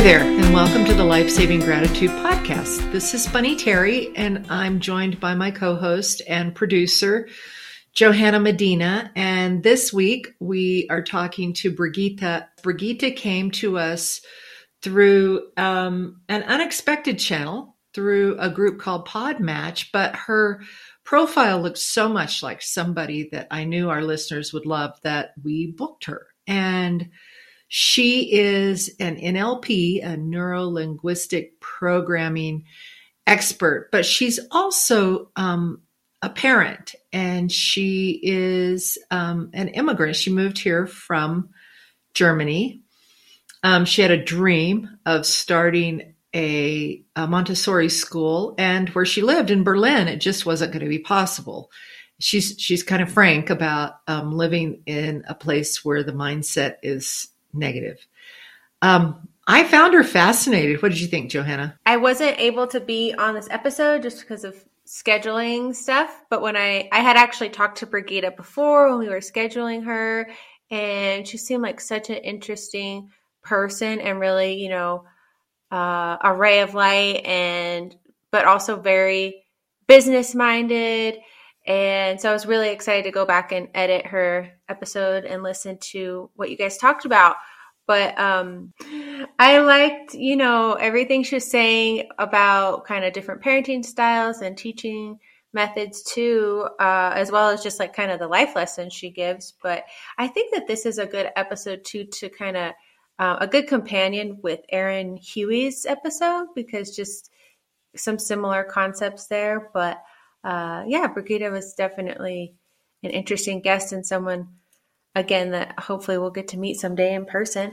Hi there, and welcome to the Life Saving Gratitude Podcast. This is Bunny Terry, and I'm joined by my co host and producer, Johanna Medina. And this week we are talking to Brigitta. Brigitta came to us through um, an unexpected channel, through a group called Podmatch, but her profile looked so much like somebody that I knew our listeners would love that we booked her. And she is an NLP, a neuro linguistic programming expert, but she's also um, a parent and she is um, an immigrant. She moved here from Germany. Um, she had a dream of starting a, a, Montessori school, and where she lived in Berlin, it just wasn't going to be possible. She's she's kind of frank about um, living in a place where the mindset is negative. Um, I found her fascinated. What did you think, Johanna? I wasn't able to be on this episode just because of scheduling stuff, but when I I had actually talked to Brigitta before when we were scheduling her, and she seemed like such an interesting person and really, you know, uh, a ray of light, and but also very business minded. And so I was really excited to go back and edit her episode and listen to what you guys talked about. But um, I liked, you know, everything she was saying about kind of different parenting styles and teaching methods too, uh, as well as just like kind of the life lessons she gives. But I think that this is a good episode too to kind of uh, a good companion with Aaron Huey's episode because just some similar concepts there. But uh, yeah, Brigitta was definitely an interesting guest and someone again that hopefully we'll get to meet someday in person.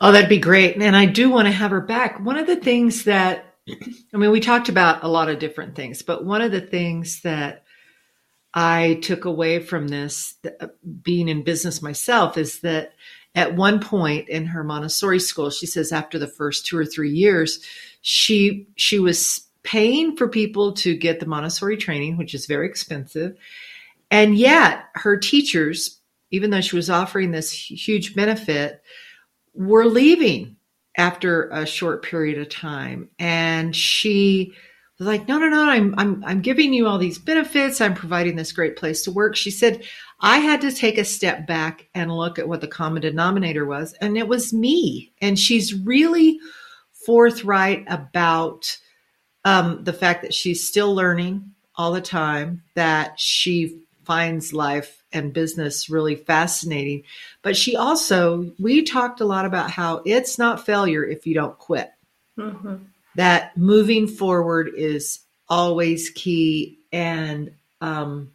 Oh, that'd be great. And I do want to have her back. One of the things that, I mean, we talked about a lot of different things, but one of the things that I took away from this, uh, being in business myself, is that at one point in her Montessori school, she says after the first two or three years, she she was paying for people to get the Montessori training, which is very expensive. And yet her teachers even though she was offering this huge benefit, were leaving after a short period of time. And she was like, no, no, no, I'm, I'm, I'm giving you all these benefits. I'm providing this great place to work. She said, I had to take a step back and look at what the common denominator was. And it was me. And she's really forthright about um, the fact that she's still learning all the time, that she finds life and business really fascinating. But she also, we talked a lot about how it's not failure if you don't quit. Mm-hmm. That moving forward is always key. And, um,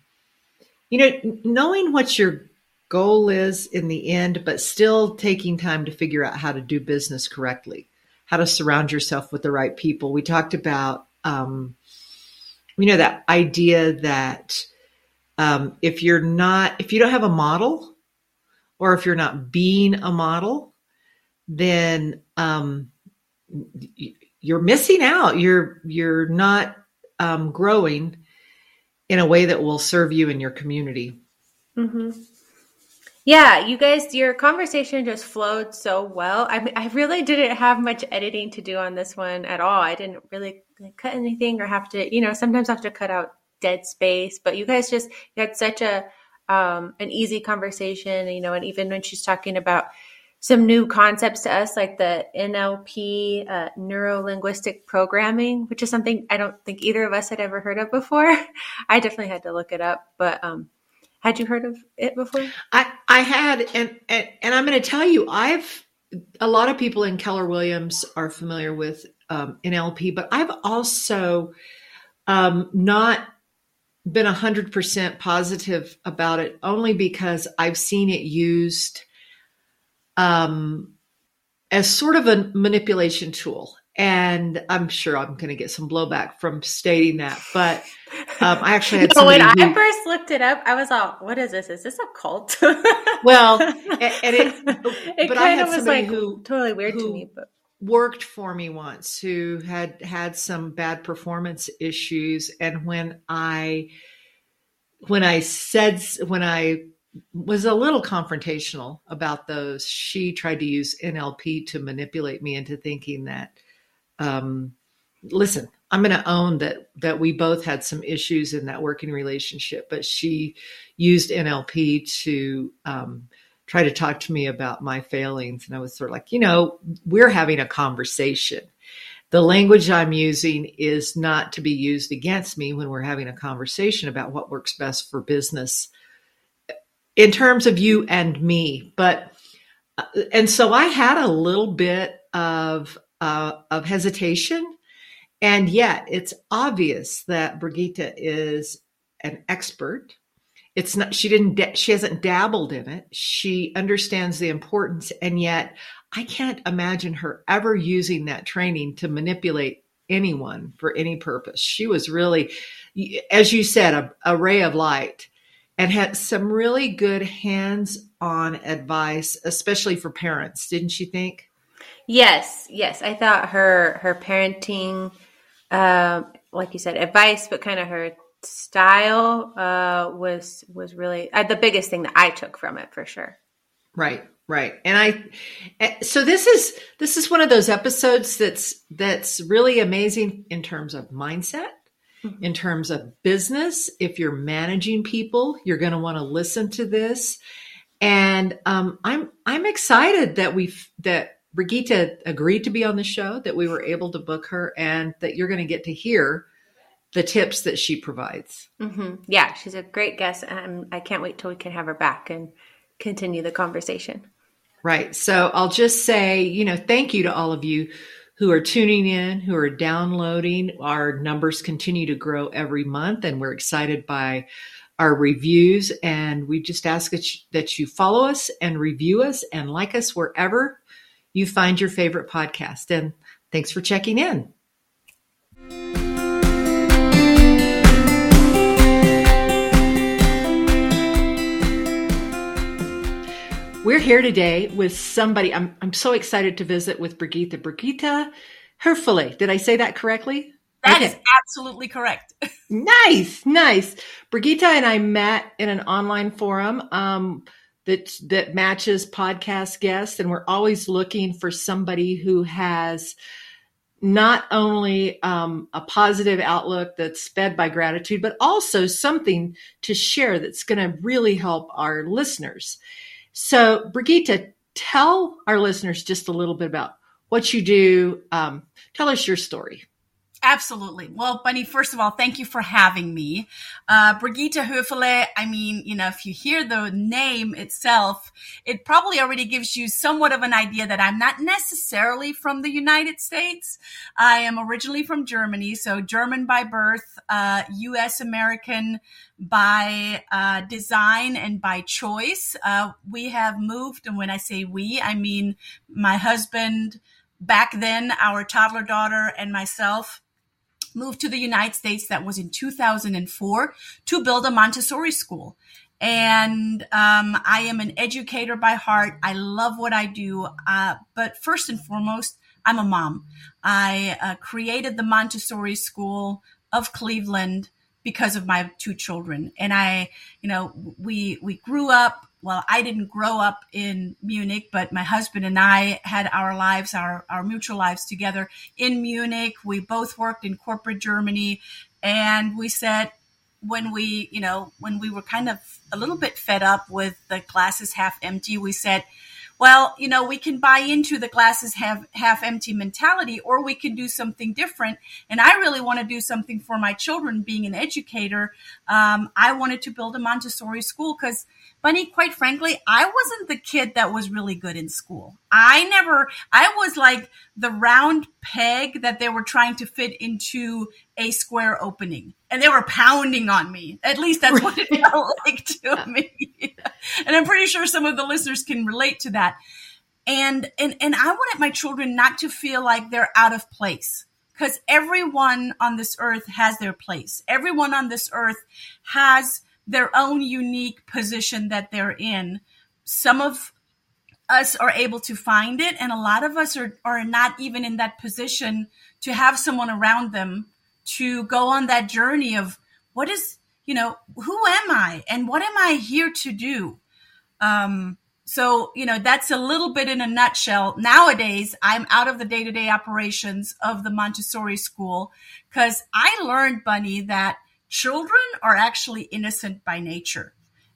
you know, knowing what your goal is in the end, but still taking time to figure out how to do business correctly, how to surround yourself with the right people. We talked about, um, you know, that idea that um, if you're not, if you don't have a model, or if you're not being a model, then um, you're missing out. You're you're not um, growing in a way that will serve you and your community. Mm-hmm. Yeah, you guys, your conversation just flowed so well. I I really didn't have much editing to do on this one at all. I didn't really cut anything or have to, you know, sometimes I have to cut out dead space. But you guys just you had such a um, an easy conversation, you know, and even when she's talking about some new concepts to us, like the NLP, uh, neuro linguistic programming, which is something I don't think either of us had ever heard of before. I definitely had to look it up, but um, had you heard of it before? I I had, and and, and I'm going to tell you, I've a lot of people in Keller Williams are familiar with um, NLP, but I've also um, not been 100% positive about it only because I've seen it used um, as sort of a manipulation tool. And I'm sure I'm going to get some blowback from stating that, but um, I actually had. no, when who, I first looked it up, I was all, "What is this? Is this a cult?" well, and, and it, it but kind of was like who, totally weird who, to me. But worked for me once who had had some bad performance issues and when i when i said when i was a little confrontational about those. She tried to use NLP to manipulate me into thinking that, um, listen, I'm going to own that that we both had some issues in that working relationship, but she used NLP to um, try to talk to me about my failings, and I was sort of like, you know, we're having a conversation. The language I'm using is not to be used against me when we're having a conversation about what works best for business in terms of you and me. But uh, and so I had a little bit of uh, of hesitation, and yet it's obvious that Brigitta is an expert. It's not she didn't she hasn't dabbled in it. She understands the importance, and yet I can't imagine her ever using that training to manipulate anyone for any purpose. She was really, as you said, a, a ray of light and had some really good hands on advice, especially for parents, didn't you think? Yes, yes. I thought her her parenting, uh, like you said, advice, but kind of her style uh, was was really uh, the biggest thing that I took from it for sure. Right, right. And I, eh, so this is this is one of those episodes that's that's really amazing in terms of mindset Mm-hmm. in terms of business. If you're managing people, you're going to want to listen to this. And um, I'm I'm excited that we that Brigitta agreed to be on the show, that we were able to book her, and that you're going to get to hear the tips that she provides. Mm-hmm. Yeah, she's a great guest, and I can't wait till we can have her back and continue the conversation. Right. So I'll just say, you know, thank you to all of you who are tuning in, who are downloading. Our numbers continue to grow every month, and we're excited by our reviews. And we just ask that you follow us and review us and like us wherever you find your favorite podcast. And thanks for checking in. We're here today with somebody. I'm, I'm so excited to visit with Brigitta. Brigitta Hoeferle. Did I say that correctly? That okay. is absolutely correct. nice, nice. Brigitta and I met in an online forum um, that that matches podcast guests, and we're always looking for somebody who has not only um, a positive outlook that's fed by gratitude, but also something to share that's going to really help our listeners. So, Brigitta, tell our listeners just a little bit about what you do. Um, tell us your story. Absolutely. Well, Bunny, first of all, thank you for having me. Uh, Brigitta Hoeferle, I mean, you know, if you hear the name itself, it probably already gives you somewhat of an idea that I'm not necessarily from the United States. I am originally from Germany, so German by birth, uh, U.S. American by uh, design and by choice. Uh, we have moved, and when I say we, I mean my husband, back then, our toddler daughter, and myself moved to the United States. That was in 2004 to build a Montessori school. And um, I am an educator by heart. I love what I do. Uh, but first and foremost, I'm a mom. I uh, created the Montessori School of Cleveland because of my two children. And I, you know, we we grew up well, I didn't grow up in Munich, but my husband and I had our lives, our, our mutual lives together in Munich. We both worked in corporate Germany. And we said, when we, you know, when we were kind of a little bit fed up with the glasses half empty, we said, well, you know, we can buy into the glasses have half empty mentality, or we can do something different. And I really want to do something for my children. Being an educator, um, I wanted to build a Montessori school because Bunny, quite frankly, I wasn't the kid that was really good in school. I never, I was like the round peg that they were trying to fit into a square opening. And they were pounding on me. At least that's what it felt like to me. and I'm pretty sure some of the listeners can relate to that. And, and, and I wanted my children not to feel like they're out of place because everyone on this earth has their place. Everyone on this earth has their own unique position that they're in. Some of us are able to find it, and a lot of us are, are not even in that position to have someone around them to go on that journey of what is, you know, who am I and what am I here to do? Um, so, you know, that's a little bit in a nutshell. Nowadays, I'm out of the day to day operations of the Montessori school because I learned, Bunny, that children are actually innocent by nature.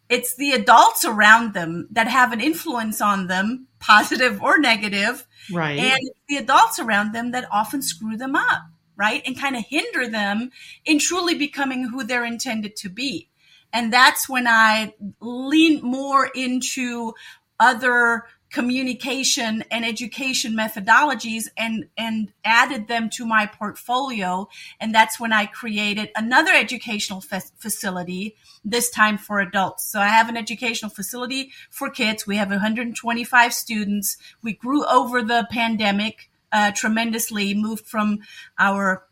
It's the adults around them that have an influence on them, positive or negative. Right. And the adults around them that often screw them up, right? And kind of hinder them in truly becoming who they're intended to be. And that's when I lean more into other communication and education methodologies and and added them to my portfolio. And that's when i created another educational fa- facility this time for adults. So i have an educational facility for kids. We have 125 students. We grew over the pandemic uh, tremendously moved from our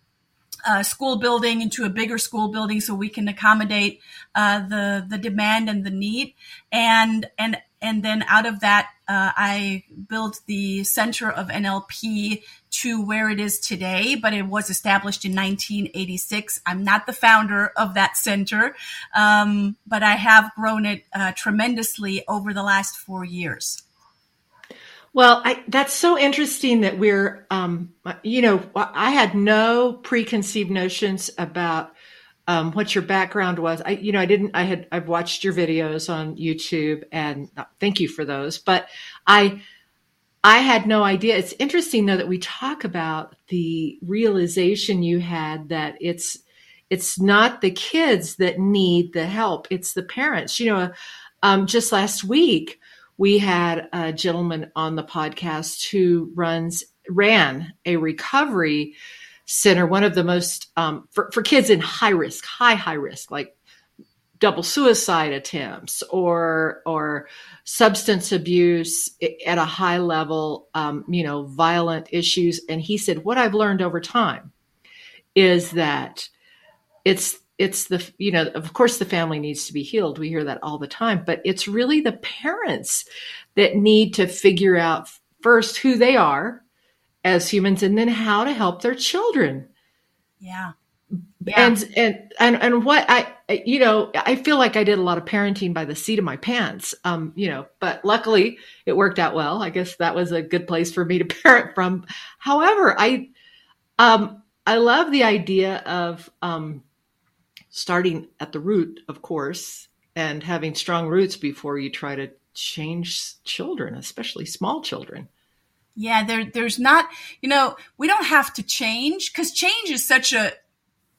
uh, school building into a bigger school building so we can accommodate uh, the the demand and the need. And and and then out of that uh, I built the center of NLP to where it is today, but it was established in 1986. I'm not the founder of that center, um, but I have grown it uh, tremendously over the last four years. Well, I, that's so interesting that we're, um, you know, I had no preconceived notions about um, what your background was. I, you know, I didn't. I had I've watched your videos on YouTube, and uh, thank you for those. But I, I had no idea. It's interesting though that we talk about the realization you had that it's it's not the kids that need the help; it's the parents. You know, um, just last week we had a gentleman on the podcast who runs ran a recovery center, one of the most um, for, for kids in high risk, high high risk, like double suicide attempts or or substance abuse at a high level, um, you know, violent issues. And he said, what I've learned over time is that it's it's the you know of course the family needs to be healed we hear that all the time but it's really the parents that need to figure out first who they are as humans and then how to help their children yeah, yeah. and and and and what i you know i feel like i did a lot of parenting by the seat of my pants um you know but luckily it worked out well i guess that was a good place for me to parent from however i um i love the idea of um starting at the root, of course, and having strong roots before you try to change children, especially small children. Yeah, there, there's not, you know, we don't have to change because change is such a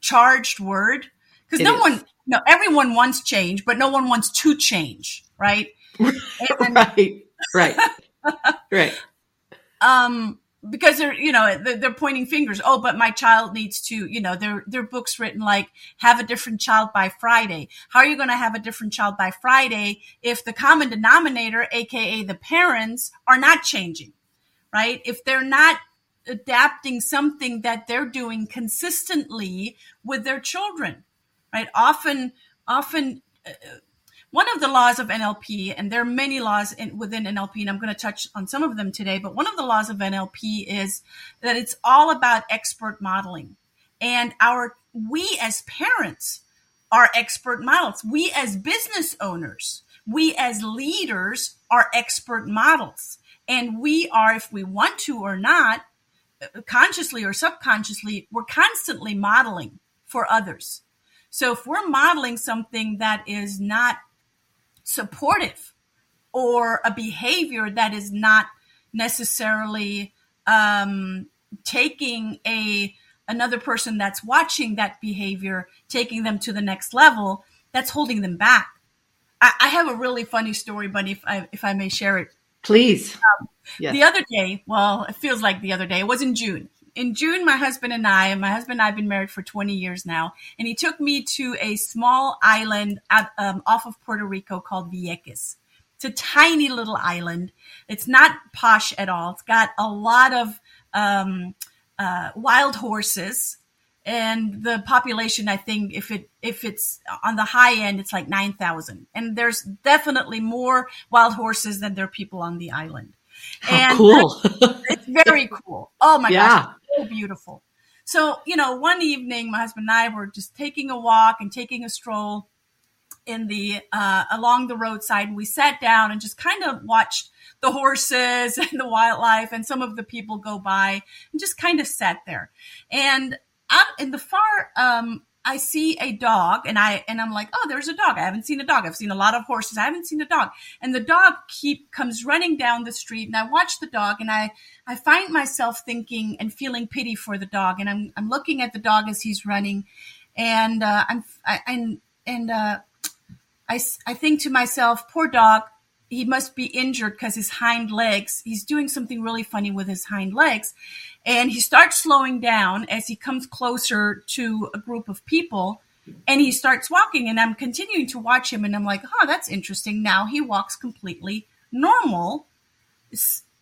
charged word because no is. one, no, everyone wants change, but no one wants to change, right? And, right, right, right. Um, because they're you know they're pointing fingers oh but my child needs to you know their their books written like have a different child by friday how are you going to have a different child by friday if the common denominator aka the parents are not changing right if they're not adapting something that they're doing consistently with their children right often often uh, one of the laws of NLP, and there are many laws in, within NLP, and I'm going to touch on some of them today, but one of the laws of NLP is that it's all about expert modeling. And our, we as parents are expert models. We as business owners, we as leaders are expert models. And we are, if we want to or not, consciously or subconsciously, we're constantly modeling for others. So if we're modeling something that is not supportive or a behavior that is not necessarily um, taking a another person that's watching that behavior taking them to the next level that's holding them back i, I have a really funny story but if i if i may share it please um, yes. the other day well it feels like the other day it was in june in June, my husband and I, and my husband and I have been married for 20 years now, and he took me to a small island at, um, off of Puerto Rico called Vieques. It's a tiny little island. It's not posh at all. It's got a lot of um, uh, wild horses, and the population, I think, if it if it's on the high end, it's like nine thousand. And there's definitely more wild horses than there are people on the island. How and cool! it's very cool. Oh my yeah. gosh, so beautiful. So, you know, one evening, my husband and I were just taking a walk and taking a stroll. in the uh, along the roadside. And we sat down and just kind of watched the horses and the wildlife and some of the people go by and just kind of sat there. And out in the far um, I see a dog and I and I'm like, oh, there's a dog. I haven't seen a dog. I've seen a lot of horses. I haven't seen a dog. And the dog keep comes running down the street and I watch the dog and I I find myself thinking and feeling pity for the dog and I'm I'm looking at the dog as he's running and uh, I'm I, and and uh, I I think to myself, poor dog. He must be injured because his hind legs. He's doing something really funny with his hind legs, and he starts slowing down as he comes closer to a group of people and he starts walking and i'm continuing to watch him and i'm like oh that's interesting now he walks completely normal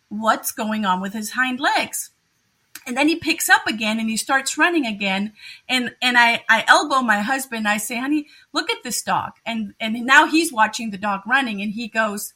what's going on with his hind legs and then he picks up again and he starts running again and and i i elbow my husband i say honey look at this dog and and now he's watching the dog running and he goes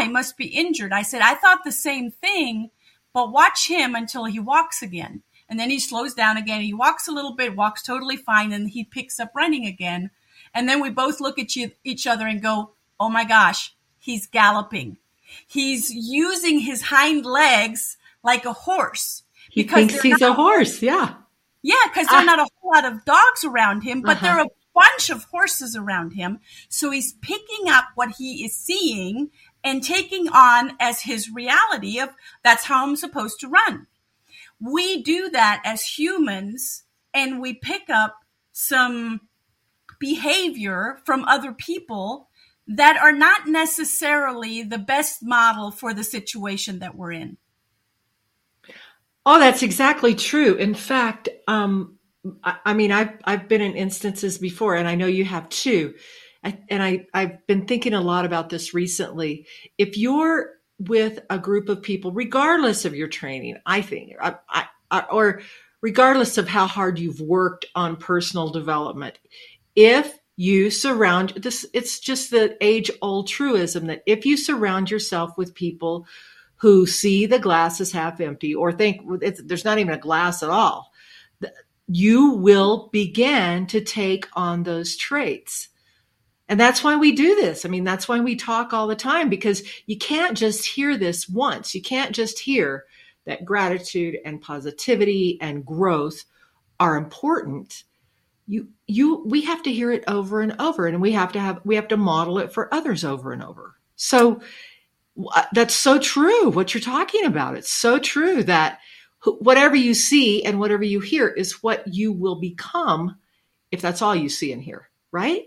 he must be injured i said i thought the same thing but watch him until he walks again. And then he slows down again. He walks a little bit, walks totally fine, and he picks up running again. And then we both look at you, each other and go, Oh my gosh, he's galloping. He's using his hind legs like a horse. He thinks he's not, a horse, yeah. Yeah, because there are ah. not a whole lot of dogs around him, but uh-huh. there are a bunch of horses around him. So he's picking up what he is seeing and taking on as his reality of that's how I'm supposed to run. We do that as humans and we pick up some behavior from other people that are not necessarily the best model for the situation that we're in. Oh, that's exactly true. In fact, um, I, I mean, I've I've been in instances before, and I know you have too, I, and I, I've been thinking a lot about this recently. If you're with a group of people, regardless of your training, I think, I, or regardless of how hard you've worked on personal development, if you surround this, it's just the age old truism that if you surround yourself with people who see the glass as half empty or think there's not even a glass at all, you will begin to take on those traits. And that's why we do this. I mean, that's why we talk all the time because you can't just hear this once. You can't just hear that gratitude and positivity and growth are important. You, you, we have to hear it over and over and we have to have, we have to model it for others over and over. So Uh, that's so true. What you're talking about. It's so true that whatever you see and whatever you hear is what you will become if that's all you see and hear, right?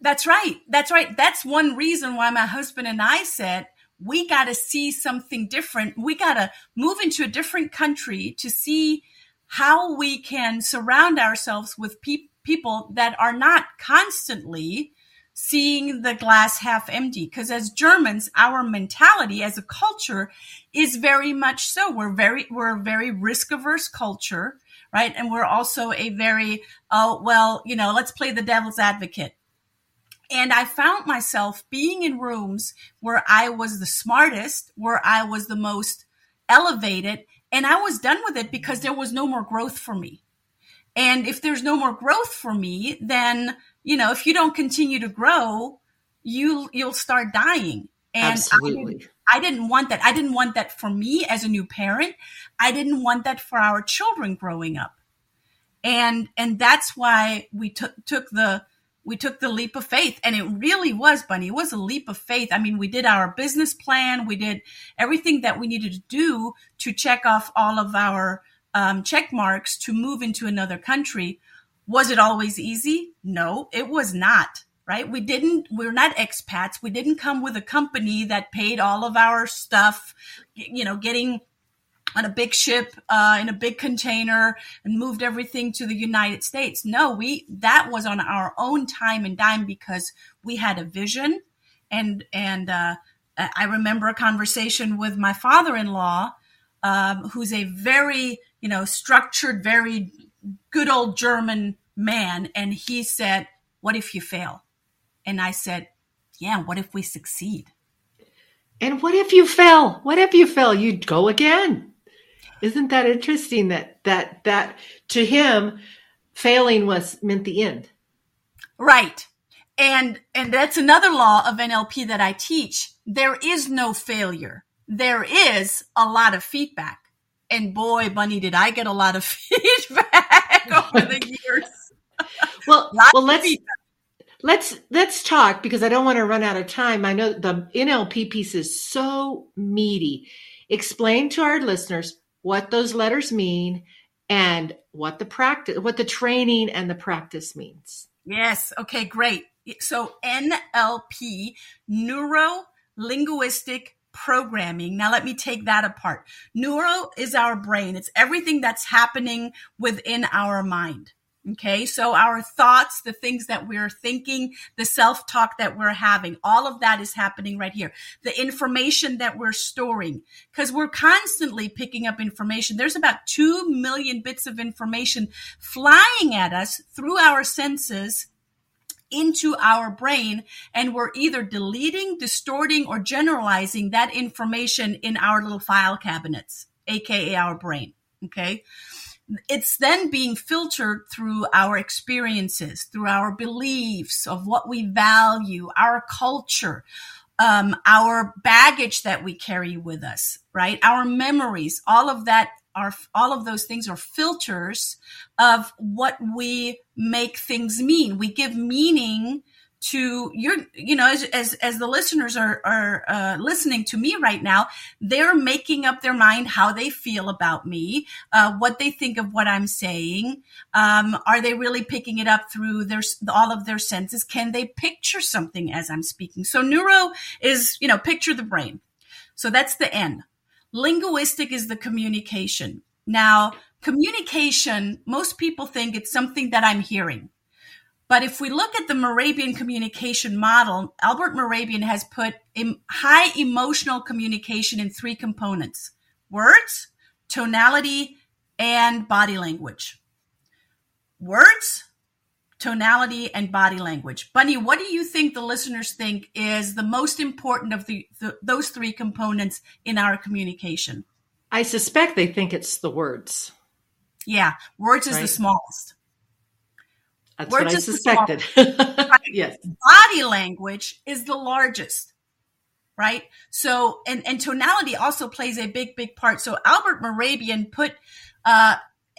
That's right. That's right. That's one reason why my husband and I said, we got to see something different. We got to move into a different country to see how we can surround ourselves with pe- people that are not constantly seeing the glass half empty. Because as Germans, our mentality as a culture is very much so. We're very, we're a very risk averse culture, right? And we're also a very, oh, well, you know, let's play the devil's advocate and I found myself being in rooms where I was the smartest, where I was the most elevated, and I was done with it because there was no more growth for me. And if there's no more growth for me, then, you know, if you don't continue to grow, you you'll start dying. And Absolutely. I didn't, I didn't want that. I didn't want that for me as a new parent. I didn't want that for our children growing up. And and that's why we took took the we took the leap of faith and it really was bunny it was a leap of faith i mean we did our business plan we did everything that we needed to do to check off all of our um, check marks to move into another country was it always easy? No it was not right? We didn't we're not expats. We didn't come with a company that paid all of our stuff you know getting on a big ship uh, in a big container and moved everything to the United States. No, we that was on our own time and dime because we had a vision, and and uh, I remember a conversation with my father-in-law, um, who's a very you know structured, very good old German man, and he said, "What if you fail?" And I said, "Yeah, what if we succeed?" And what if you fail? What if you fail? You'd go again. Isn't that interesting that that that to him failing was meant the end? Right. and and that's another law of NLP that I teach. There is no failure. There is a lot of feedback. And boy, Bunny, did I get a lot of feedback over the years. well, well, let's let's let's talk because I don't want to run out of time. I know the NLP piece is so meaty. Explain to our listeners what those letters mean and what the practice what the training and the practice means. Yes, okay, great. So NLP, neuro linguistic programming. Now let me take that apart. Neuro is our brain. It's everything that's happening within our mind. Okay. So our thoughts, the things that we're thinking, the self talk that we're having, all of that is happening right here. The information that we're storing, because we're constantly picking up information. There's about 2 million bits of information flying at us through our senses into our brain and we're either deleting, distorting, or generalizing that information in our little file cabinets, aka our brain. Okay it's then being filtered through our experiences, through our beliefs of what we value, our culture, um, our baggage that we carry with us, right? Our memories, all of that are, all of those things are filters of what we make things mean. We give meaning to your you know as as, as the listeners are are uh, listening to me right now they're making up their mind how they feel about me uh, what they think of what i'm saying. Um, are they really picking it up through their all of their senses? Can they picture something as i'm speaking? So neuro is you know picture the brain. So that's the n linguistic is the communication now communication most people think it's something that i'm hearing but if we look at the Mehrabian communication model, Albert Mehrabian has put high emotional communication in three components words, tonality, and body language. Words, tonality, and body language. Bunny, what do you think the listeners think is the most important of the, the those three components in our communication? I suspect they think it's the words. Yeah, words is right? the smallest. That's We're what I suspected. yes. Body language is the largest, right? So, and, and tonality also plays a big, big part. So Albert Mehrabian put, uh,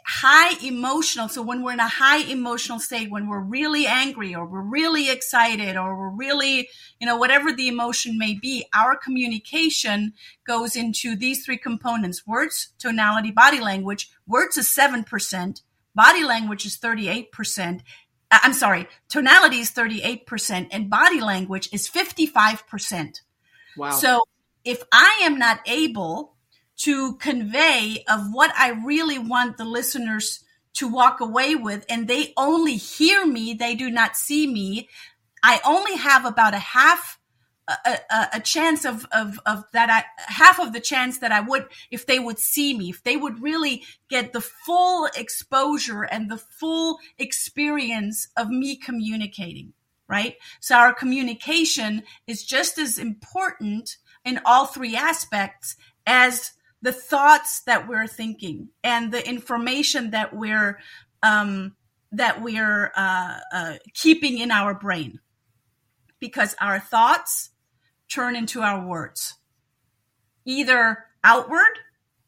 high emotional. So when we're in a high emotional state, when we're really angry or we're really excited or we're really, you know, whatever the emotion may be, our communication goes into these three components, words, tonality, body language. Words is 7%. Body language is 38% uh, I'm sorry, tonality is 38% and body language is 55%. Wow. So if I am not able to convey of what I really want the listeners to walk away with. And they only hear me, they do not see me, I only have about a half a, a, a, chance of, of, of that I, half of the chance that I would, if they would see me, if they would really get the full exposure and the full experience of me communicating, right? So our communication is just as important in all three aspects as the thoughts that we're thinking and the information that we're, um, that we're uh, uh, keeping in our brain because our thoughts turn into our words, either outward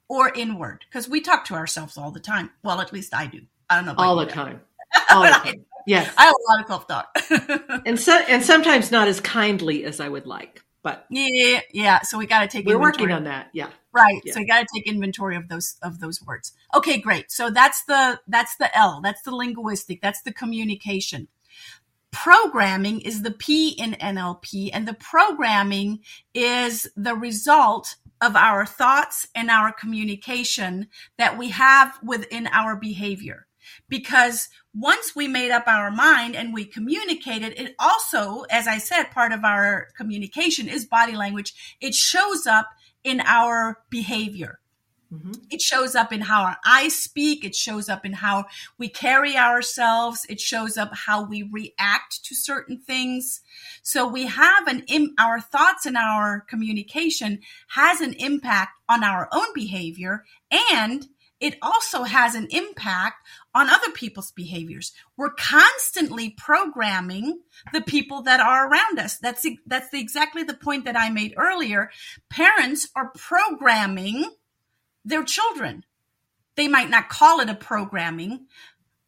or inward, because we talk to ourselves all the time. Well, at least I do. I don't know all the time. All the time. Yes, I have a lot of self talk, and so and sometimes not as kindly as I would like. But yeah, yeah. So we got to take. We're working on that. Yeah. Right. Yeah. So you got to take inventory of those of those words. Okay, great. So that's the that's the L. That's the linguistic. That's the communication programming is the P in NLP, and the programming is the result of our thoughts and our communication that we have within our behavior. Because once we made up our mind and we communicated, it also, as I said, part of our communication is body language. It shows up in our behavior. Mm-hmm. It shows up in how our eyes speak. It shows up in how we carry ourselves. It shows up how we react to certain things. So we have an, in, our thoughts and our communication has an impact on our own behavior and it also has an impact on other people's behaviors. We're constantly programming the people that are around us. That's that's the, exactly the point that I made earlier. Parents are programming their children. They might not call it a programming.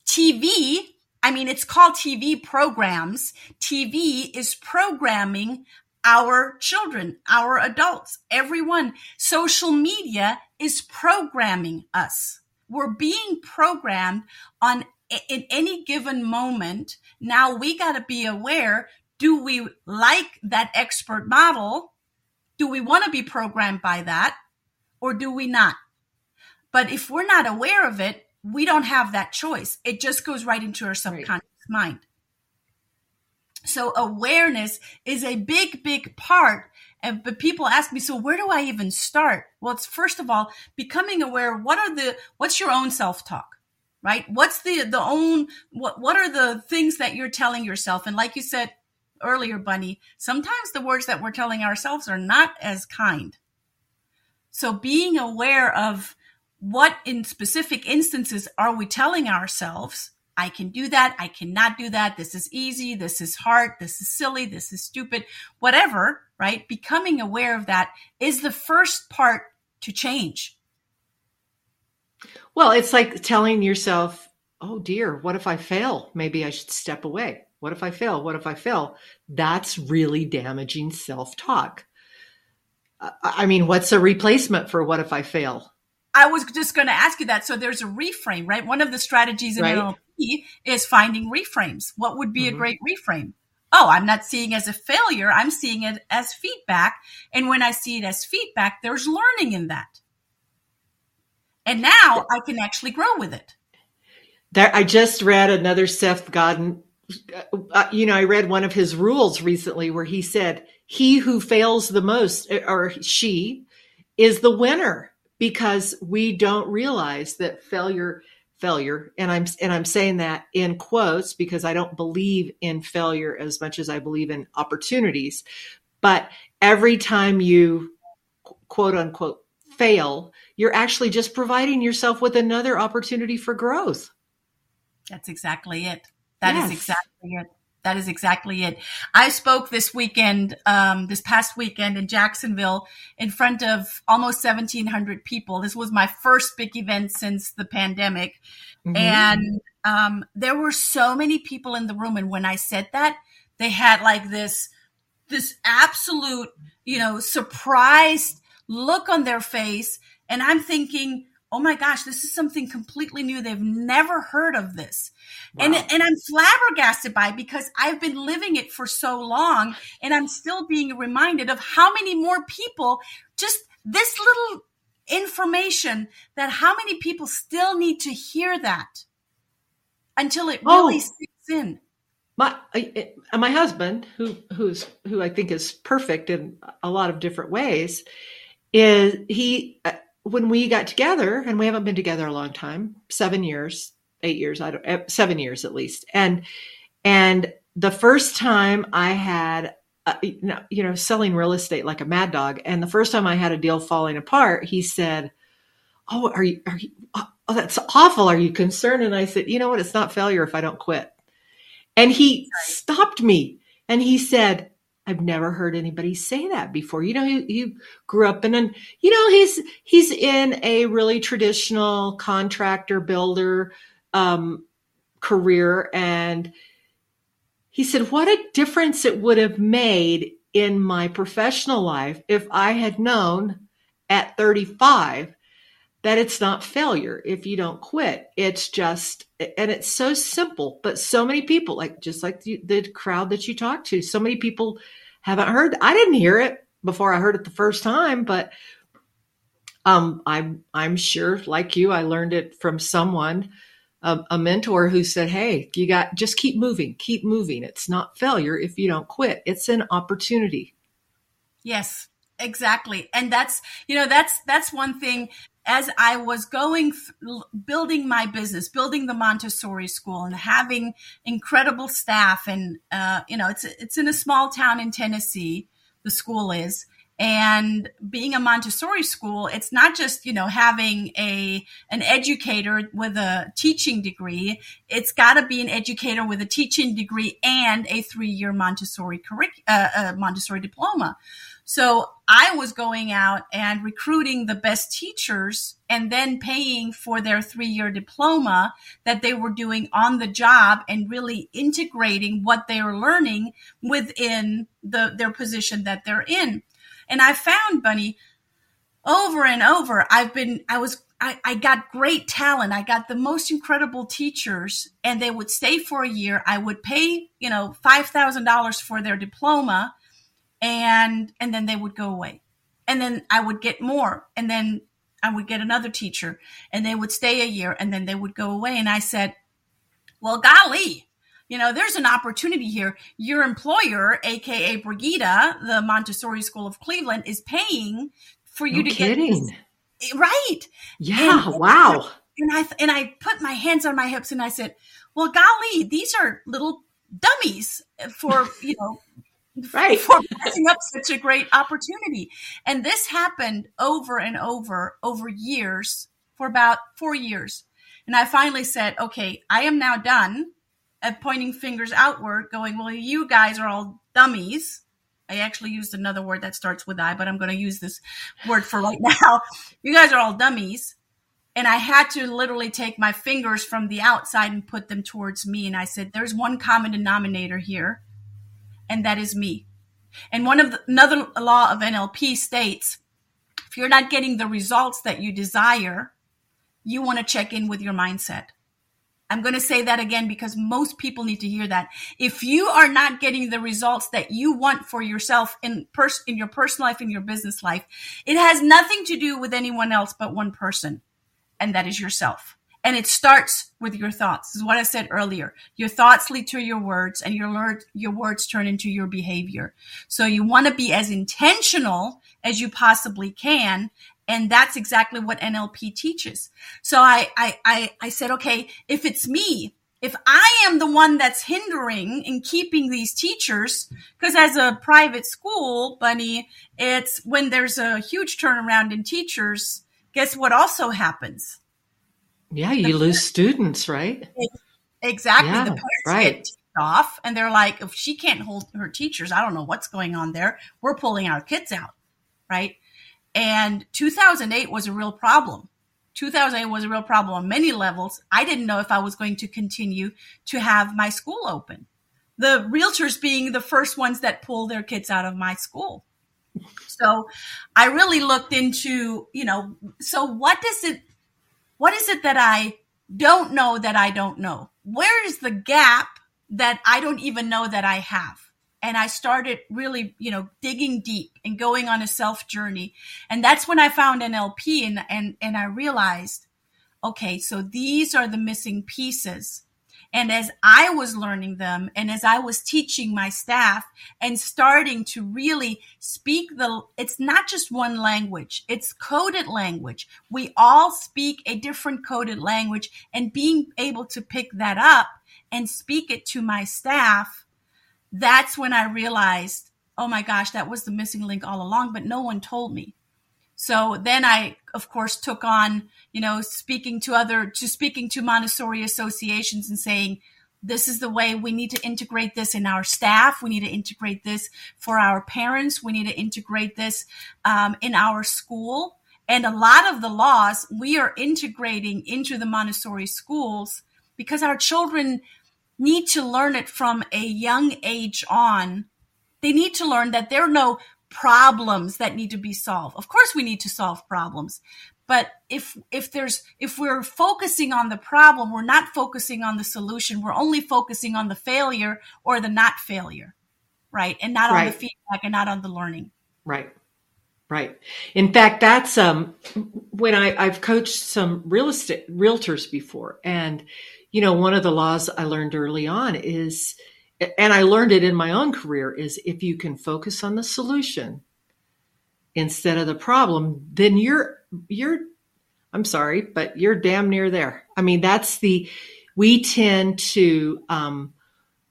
TV, I mean it's called TV programs. TV is programming our children, our adults, everyone. Social media is programming us we're being programmed on in any given moment. Now we got to be aware. Do we like that expert model? Do we want to be programmed by that or do we not? But if we're not aware of it, we don't have that choice. It just goes right into our subconscious right. mind. So awareness is a big, big part and, but people ask me, so where do I even start? Well, it's first of all, becoming aware. What are the, what's your own self talk? Right? What's the, the own, what, what are the things that you're telling yourself? And like you said earlier, Bunny, sometimes the words that we're telling ourselves are not as kind. So being aware of what in specific instances are we telling ourselves I can do that. I cannot do that. This is easy. This is hard. This is silly. This is stupid. Whatever, right? Becoming aware of that is the first part to change. Well, it's like telling yourself, oh dear, what if I fail? Maybe I should step away. What if I fail? What if I fail? That's really damaging self talk. I mean, what's a replacement for what if I fail? I was just going to ask you that. So there's a reframe, right? One of the strategies in right. NLP is finding reframes. What would be mm-hmm. a great reframe? Oh, I'm not seeing as a failure. I'm seeing it as feedback. And when I see it as feedback, there's learning in that. And now I can actually grow with it. There, I just read another Seth Godin. Uh, you know, I read one of his rules recently where he said, "He who fails the most, or she, is the winner." because we don't realize that failure failure. And i'm and i'm saying that in quotes because i don't believe in failure as much as i believe in opportunities. But every time you quote unquote fail you're actually just providing yourself with another opportunity for growth. That's exactly it. That yes. is exactly it that is exactly it. I spoke this weekend, um, this past weekend in Jacksonville in front of almost 1700 people. This was my first big event since the pandemic. Mm-hmm. And, um, there were so many people in the room. And when I said that, they had like this, this absolute, you know, surprised look on their face. And I'm thinking, oh my gosh, this is something completely new. They've never heard of this. Wow. And, and I'm flabbergasted by it because I've been living it for so long and I'm still being reminded of how many more people just this little information that how many people still need to hear that until it oh. really oh. sinks in. My uh, my husband, who who's who I think is perfect in a lot of different ways, is he uh, when we got together, and we haven't been together a long time, seven years, eight years, I don't, eh, seven years at least, and and the first time I had, uh, you know, selling real estate like a mad dog, and the first time I had a deal falling apart, he said, "Oh, are you? Are you? Oh, that's awful. Are you concerned?" And I said, "You know what? It's not failure if I don't quit." And he stopped me and he said, I've never heard anybody say that before. You know, he, grew up in an, you know, he's, he's in a really traditional contractor builder, um, career. And he said, what a difference it would have made in my professional life if I had known at 35 that it's not failure if you don't quit. It's just, and it's so simple, but so many people, like just like the, the crowd that you talk to, so many people haven't heard. I didn't hear it before I heard it the first time, but um, I'm I'm sure, like you, I learned it from someone, a, a mentor who said, "Hey, you got just keep moving, keep moving. It's not failure if you don't quit. It's an opportunity." Yes, exactly, and that's you know that's that's one thing as I was going, building my business, building the Montessori school and having incredible staff and, uh, you know, it's, it's in a small town in Tennessee, the school is. and being a montessori school it's not just you know having a an educator with a teaching degree it's got to be an educator with a teaching degree and a three-year montessori curric- uh, uh, montessori diploma so i was going out and recruiting the best teachers and then paying for their three-year diploma that they were doing on the job and really integrating what they were learning within the their position that they're in and I found Bunny over and over. I've been, I was, I, I got great talent. I got the most incredible teachers and they would stay for a year. I would pay, you know, $5,000 for their diploma and, and then they would go away. And then I would get more. And then I would get another teacher and they would stay a year and then they would go away. And I said, well, golly, you know, there's an opportunity here. Your employer, aka Brigitta, the Montessori School of Cleveland, is paying for you no to kidding. get this. right. Yeah, and, wow. And I and I put my hands on my hips and I said, "Well, golly, these are little dummies for you know." Right for passing up such a great opportunity and this happened over and over over years for about four years and i finally said okay i am now done at pointing fingers outward, going, well, you guys are all dummies. I actually used another word that starts with I, but I'm going to use this word for right now. You guys are all dummies. And I had to literally take my fingers from the outside and put them towards me. And I said, there's one common denominator here, and that is me. And one of the, another law of NLP states, if you're not getting the results that you desire, you want to check in with your mindset. I'm going to say that again because most people need to hear that. If you are not getting the results that you want for yourself in pers- in your personal life, in your business life, it has nothing to do with anyone else but one person. And that is yourself. And it starts with your thoughts. This is what I said earlier. Your thoughts lead to your words and your, your words turn into your behavior. So you want to be as intentional as you possibly can and that's exactly what NLP teaches. So I, I, I, I said, okay, if it's me, if I am the one that's hindering and keeping these teachers, because as a private school, Bunny, it's when there's a huge turnaround in teachers, guess what also happens? Yeah, you the lose students, right? Exactly. Yeah, the parents right. get off and they're like, if she can't hold her teachers, I don't know what's going on there. We're pulling our kids out, right? And 2008 was a real problem. 2008 was a real problem on many levels. I didn't know if I was going to continue to have my school open. The realtors being the first ones that pull their kids out of my school. So I really looked into, you know, so what does it, what is it that I don't know that I don't know? Where is the gap that I don't even know that I have? and I started really, you know, digging deep and going on a self journey. And that's when I found NLP and, and, and I realized, okay, so these are the missing pieces. And as I was learning them and as I was teaching my staff and starting to really speak the, it's not just one language, it's coded language. We all speak a different coded language and being able to pick that up and speak it to my staff that's when I realized, oh my gosh, that was the missing link all along, but no one told me. So then I, of course, took on, you know, speaking to other, to speaking to Montessori associations and saying, this is the way we need to integrate this in our staff. We need to integrate this for our parents. We need to integrate this um, in our school. And a lot of the laws we are integrating into the Montessori schools because our children need to learn it from a young age on. They need to learn that there are no problems that need to be solved. Of course we need to solve problems. But if if there's if we're focusing on the problem, we're not focusing on the solution. We're only focusing on the failure or the not failure. Right? And not right. on the feedback and not on the learning. Right. Right. In fact, that's um when I, I've coached some real estate realtors before and you know, one of the laws I learned early on is, and I learned it in my own career, is if you can focus on the solution instead of the problem, then you're, you're, I'm sorry, but you're damn near there. I mean, that's the, we tend to, um,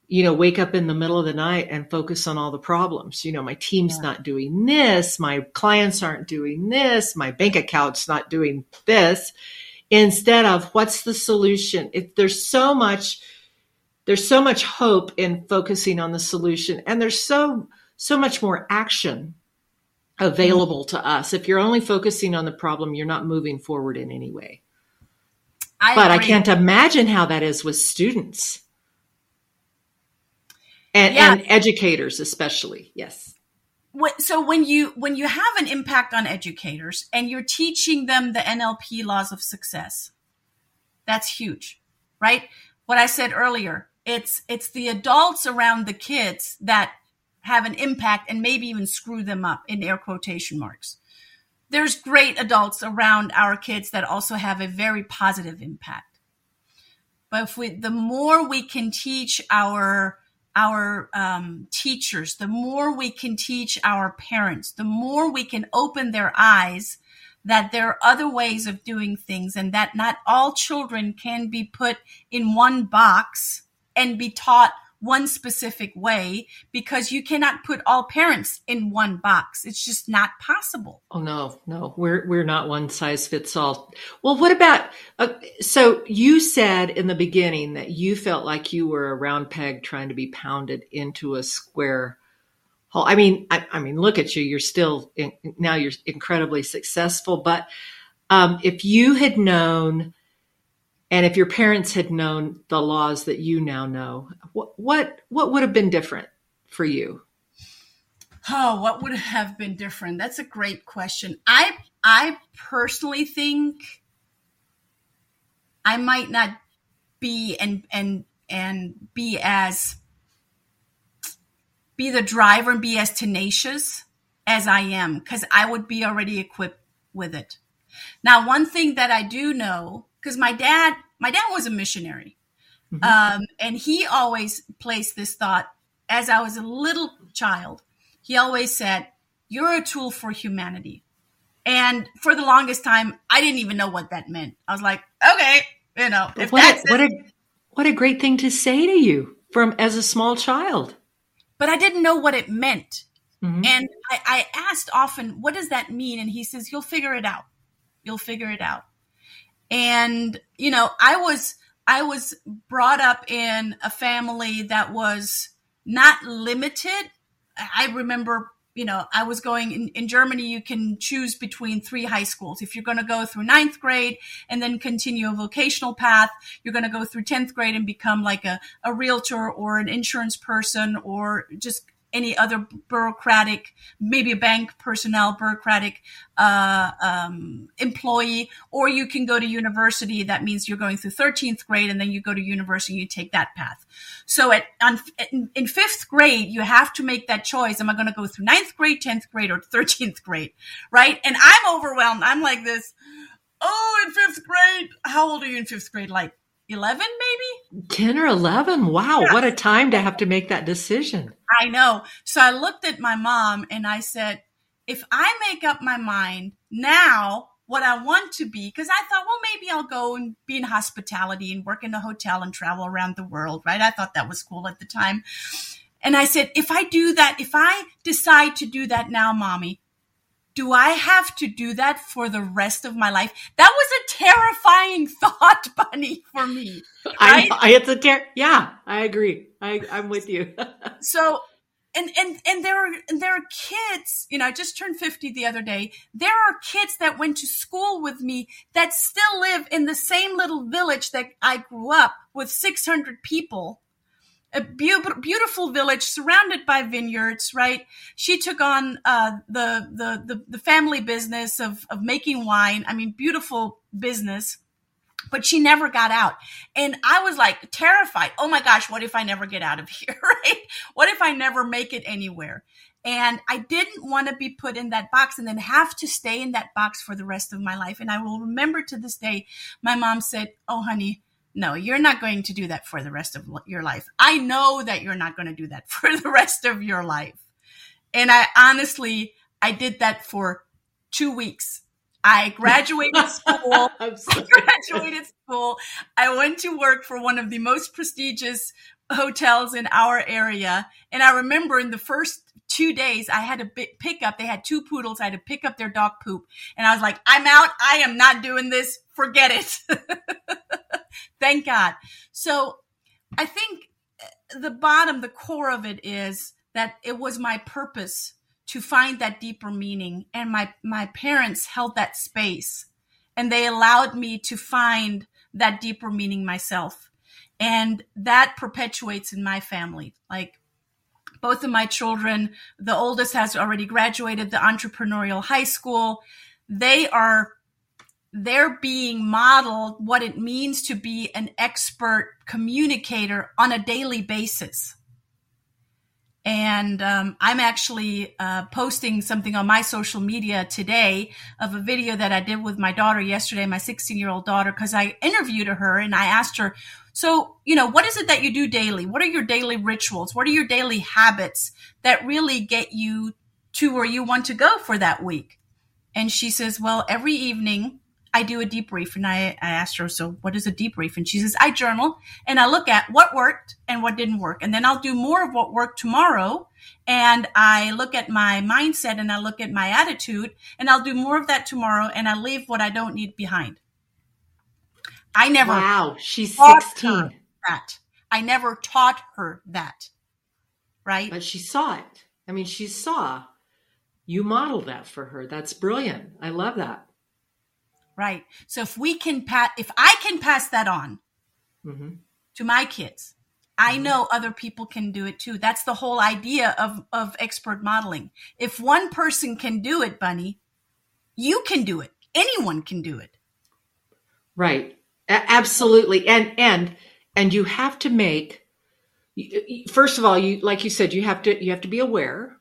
you know, wake up in the middle of the night and focus on all the problems. You know, my team's yeah. not doing this, my clients aren't doing this, my bank account's not doing this. Instead of what's the solution? If there's so much, there's so much hope in focusing on the solution, and there's so so much more action available to us. If you're only focusing on the problem, you're not moving forward in any way. I but agree. I can't imagine how that is with students and, yeah. and educators especially yes so when you when you have an impact on educators and you're teaching them the nlp laws of success that's huge right what i said earlier it's it's the adults around the kids that have an impact and maybe even screw them up in air quotation marks. There's great adults around our kids that also have a very positive impact. But if we the more we can teach our our um, teachers, the more we can teach our parents, the more we can open their eyes that there are other ways of doing things and that not all children can be put in one box and be taught one specific way because you cannot put all parents in one box. It's just not possible. Oh no, no, we're we're not one size fits all. Well, what about? Uh, so you said in the beginning that you felt like you were a round peg trying to be pounded into a square hole. I mean, I, I mean, look at you. You're still in, now. You're incredibly successful, but um, if you had known and if your parents had known the laws that you now know, what what what would have been different for you? Oh, what would have been different? That's a great question. I I personally think I might not be and and and be as be the driver and be as tenacious as I am because I would be already equipped with it. Now, one thing that I do know because my dad, my dad was a missionary. Mm-hmm. Um, and he always placed this thought as I was a little child. He always said, You're a tool for humanity. And for the longest time, I didn't even know what that meant. I was like, okay, you know, if what that's a, what a what a great thing to say to you from as a small child. But I didn't know what it meant. Mm-hmm. And I, I asked often, what does that mean? And he says, You'll figure it out. You'll figure it out. And, you know, I was, I was brought up in a family that was not limited. I remember, you know, I was going in, in Germany, you can choose between three high schools. If you're going to go through ninth grade and then continue a vocational path, you're going to go through 10th grade and become like a, a realtor or an insurance person or just any other bureaucratic, maybe a bank personnel, bureaucratic uh, um, employee, or you can go to university. That means you're going through 13th grade, and then you go to university. You take that path. So at on, in, in fifth grade, you have to make that choice. Am I going to go through ninth grade, 10th grade, or 13th grade? Right? And I'm overwhelmed. I'm like this. Oh, in fifth grade. How old are you in fifth grade? Like 11 maybe? 10 or 11 wow yeah. what a time to have to make that decision. I know. So i looked at my mom and i said if i make up my mind now what i want to be because i thought well maybe i'll go and be in hospitality and work in a hotel and travel around the world right? I thought that was cool at the time. And i said if i do that if i decide to do that now mommy do I have to do that for the rest of my life? That was a terrifying thought, Bunny, for me. Right? I, I it's a ter- yeah, I agree. I, I'm with you. so, and and and there are and there are kids. You know, I just turned 50 the other day. There are kids that went to school with me that still live in the same little village that I grew up with 600 people a be- beautiful village surrounded by vineyards, right? She took on uh, the, the, the the family business of of making wine. I mean, beautiful business, but she never got out. And I was like terrified. Oh my gosh, what if I never get out of here, right? What if I never make it anywhere? And I didn't want to be put in that box and then have to stay in that box for the rest of my life. And I will remember to this day, my mom said, "Oh, honey." No, you're not going to do that for the rest of your life. I know that you're not going to do that for the rest of your life. And I honestly, I did that for two weeks. I graduated school. I graduated school. I went to work for one of the most prestigious hotels in our area. And I remember in the first two days, I had to pick up, they had two poodles. I had to pick up their dog poop. And I was like, I'm out. I am not doing this. Forget it. Thank God. So I think uh, the bottom, the core of it is that it was my purpose to find that deeper meaning. And my, my parents held that space and they allowed me to find that deeper meaning myself. And that perpetuates in my family. Like both of my children, the oldest has already graduated the entrepreneurial high school. They are they're being modeled what it means to be an expert communicator on a daily basis. And um, I'm actually uh, posting something on my social media today of a video that I did with my daughter yesterday, my 16 year old daughter, because I interviewed her and I asked her, so, you know, what is it that you do daily? What are your daily rituals? What are your daily habits that really get you to where you want to go for that week? And she says, well, every evening I do a debrief. And I, I asked her, so what is a debrief? And she says, I journal and I look at what worked and what didn't work. And then I'll do more of what worked tomorrow. And I look at my mindset and I look at my attitude and I'll do more of that tomorrow and I leave what I don't need behind. I never. Wow. She's 16. That. I never taught her that. Right. But she saw it. I mean, she saw you model that for her. That's brilliant. I love that. Right. So if we can pass, if I can pass that on mm-hmm. to my kids, I mm-hmm. know other people can do it too. That's the whole idea of, of expert modeling. If one person can do it, Bunny, you can do it. Anyone can do it. Right. A- absolutely. And, and, and you have to make, first of all, you, like you said, you have to, you have to be aware.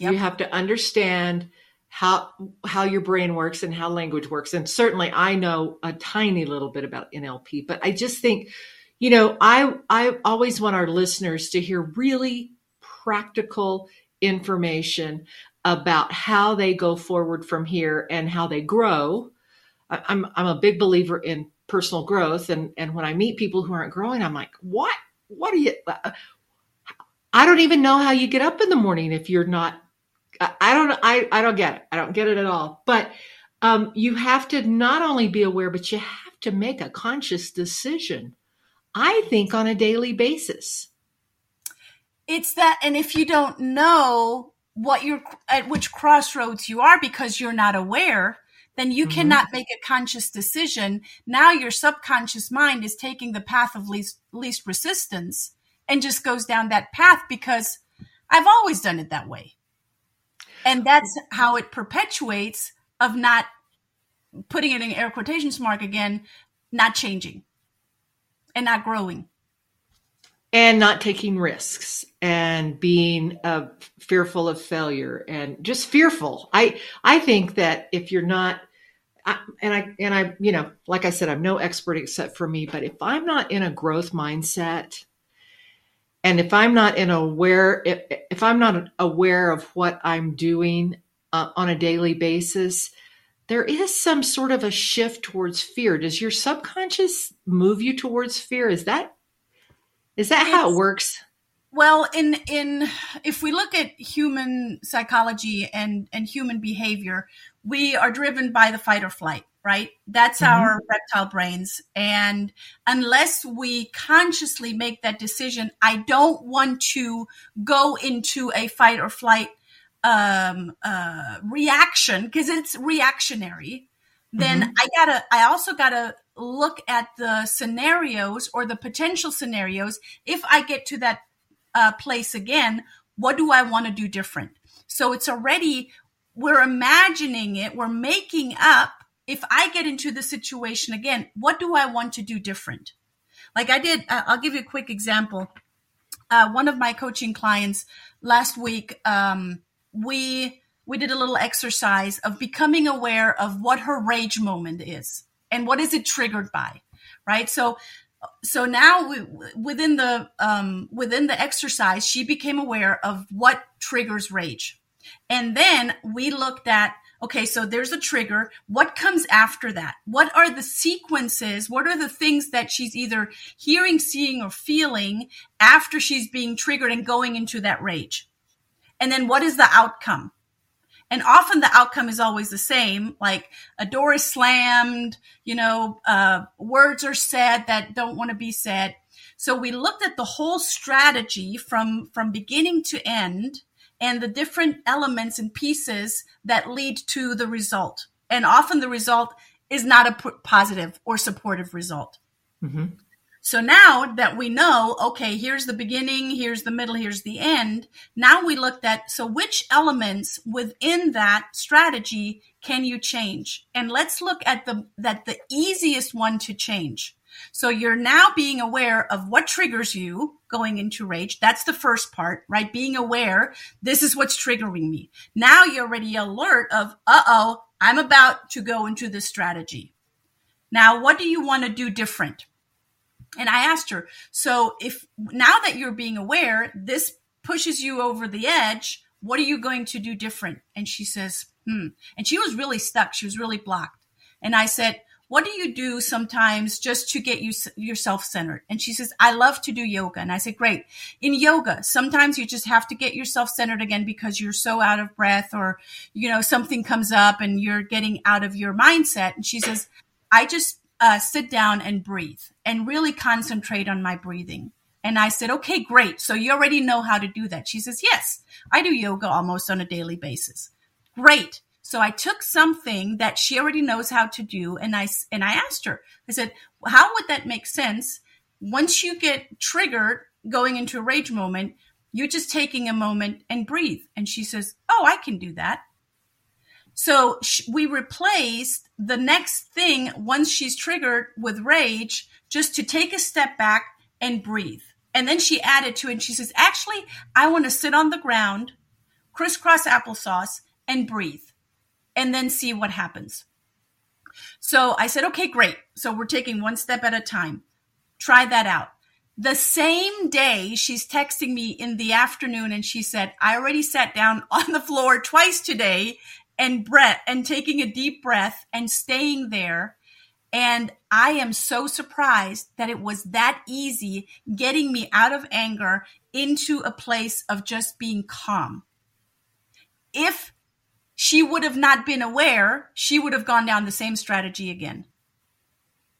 Yep. You have to understand how how your brain works and how language works. And certainly i know a tiny little bit about nlp but i just think you know i i always want our listeners to hear really practical information about how they go forward from here and how they grow. I'm i'm a big believer in personal growth. And and when i meet people who aren't growing i'm like what? What are you uh, i don't even know how you get up in the morning if you're not I don't I, I don't get it. I don't get it at all. But um, you have to not only be aware, but you have to make a conscious decision. I think on a daily basis. It's that, and if you don't know what you're at which crossroads you are because you're not aware, then you mm-hmm. cannot make a conscious decision. Now your subconscious mind is taking the path of least least resistance and just goes down that path because I've always done it that way and that's how it perpetuates of not putting it in air quotations mark again not changing and not growing. And not taking risks and being uh, fearful of failure and just fearful. I i think that if you're not I, and i and i you know like i said i'm no expert except for me but if i'm not in a growth mindset and if i'm not in aware if, if i'm not aware of what i'm doing uh, on a daily basis there is some sort of a shift towards fear. Does your subconscious move you towards fear? Is that is that how it works? Well in in if we look at human psychology and and human behavior we are driven by the fight or flight right? That's mm-hmm. our reptile brains. And unless we consciously make that decision, I don't want to go into a fight or flight um, uh, reaction because it's reactionary. Then mm-hmm. I gotta, I also gotta look at the scenarios or the potential scenarios. If I get to that uh, place again, what do I want to do different? So it's already, we're imagining it, we're making up if I get into the situation again, what do I want to do different? Like I did, uh, I'll give you a quick example. Uh, one of my coaching clients last week, um, we we did a little exercise of becoming aware of what her rage moment is and what is it triggered by, right? So so now we, within the um, within the exercise, she became aware of what triggers rage, and then we looked at okay, so there's a trigger. What comes after that? What are the sequences? What are the things that she's either hearing, seeing, or feeling after she's being triggered and going into that rage? And then what is the outcome? And often the outcome is always the same, like a door is slammed, you know, uh, words are said that don't want to be said. So we looked at the whole strategy from, from beginning to end and the different elements and pieces that lead to the result. And often the result is not a positive or supportive result. Mm-hmm. So now that we know, okay, here's the beginning, here's the middle, here's the end. Now we looked at, so which elements within that strategy can you change? And let's look at the, that the easiest one to change. So you're now being aware of what triggers you going into rage. That's the first part, right? Being aware, this is what's triggering me. Now you're already alert of, uh oh, I'm about to go into this strategy. Now, what do you want to do different? And I asked her, so if now that you're being aware, this pushes you over the edge, what are you going to do different? And she says, hmm. And she was really stuck. She was really blocked. And I said, what do you do sometimes just to get you yourself centered? And she says, I love to do yoga. And I said, great. In yoga, sometimes you just have to get yourself centered again because you're so out of breath or, you know, something comes up and you're getting out of your mindset. And she says, I just uh, sit down and breathe and really concentrate on my breathing. And I said, okay, great. So you already know how to do that. She says, yes, I do yoga almost on a daily basis. Great. So I took something that she already knows how to do and I, and I asked her, I said, how would that make sense? Once you get triggered going into a rage moment, you're just taking a moment and breathe. And she says, Oh, I can do that. So we replaced the next thing once she's triggered with rage, just to take a step back and breathe. And then she added to it and she says, actually, I want to sit on the ground, crisscross applesauce and breathe and then see what happens. So I said, okay, great. So we're taking one step at a time. Try that out. The same day, she's texting me in the afternoon and she said, I already sat down on the floor twice today and breath and taking a deep breath and staying there. And I am so surprised that it was that easy getting me out of anger into a place of just being calm. If she would have not been aware, she would have gone down the same strategy again.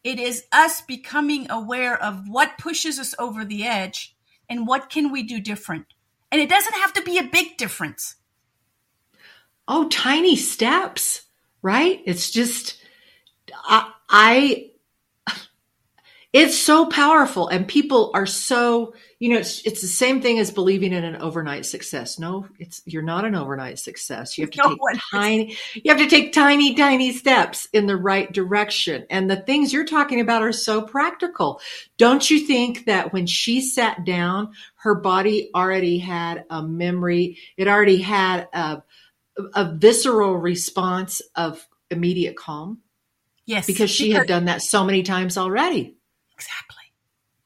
It is us becoming aware of what pushes us over the edge and what can we do different. And it doesn't have to be a big difference. Oh, tiny steps, right? It's just, I, I it's so powerful and people are so you know it's, it's the same thing as believing in an overnight success. No it's you're not an overnight success. You have to no take tiny you have to take tiny tiny steps in the right direction. And the things you're talking about are so practical. Don't you think that when she sat down her body already had a memory? It already had a a visceral response of immediate calm? Yes because she because- had done that so many times already Exactly.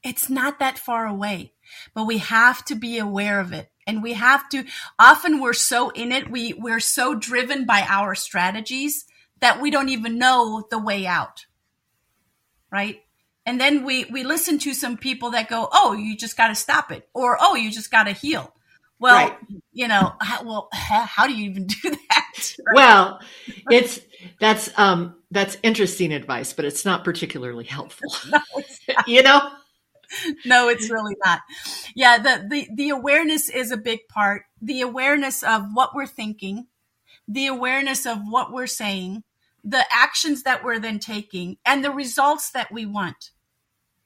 It's not that far away, but we have to be aware of it. And we have to, often we're so in it, we, we're so driven by our strategies that we don't even know the way out. Right? And then we, we listen to some people that go, oh, you just got to stop it. Or, oh, you just got to heal. Well, right. you know, how, well, how do you even do that? Right? Well, it's that's um that's interesting advice, but it's not particularly helpful. no, you know? No, it's really not. Yeah, the, the the awareness is a big part. The awareness of what we're thinking, the awareness of what we're saying, the actions that we're then taking, and the results that we want.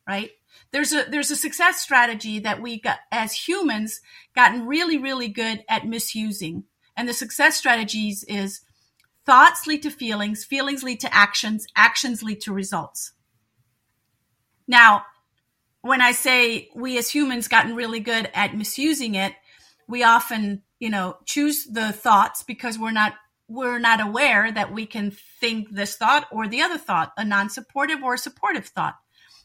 Right? there's a there's a success strategy that we got as humans gotten really really good at misusing and the success strategies is thoughts lead to feelings feelings lead to actions actions lead to results now when i say we as humans gotten really good at misusing it we often you know choose the thoughts because we're not we're not aware that we can think this thought or the other thought a non-supportive or supportive thought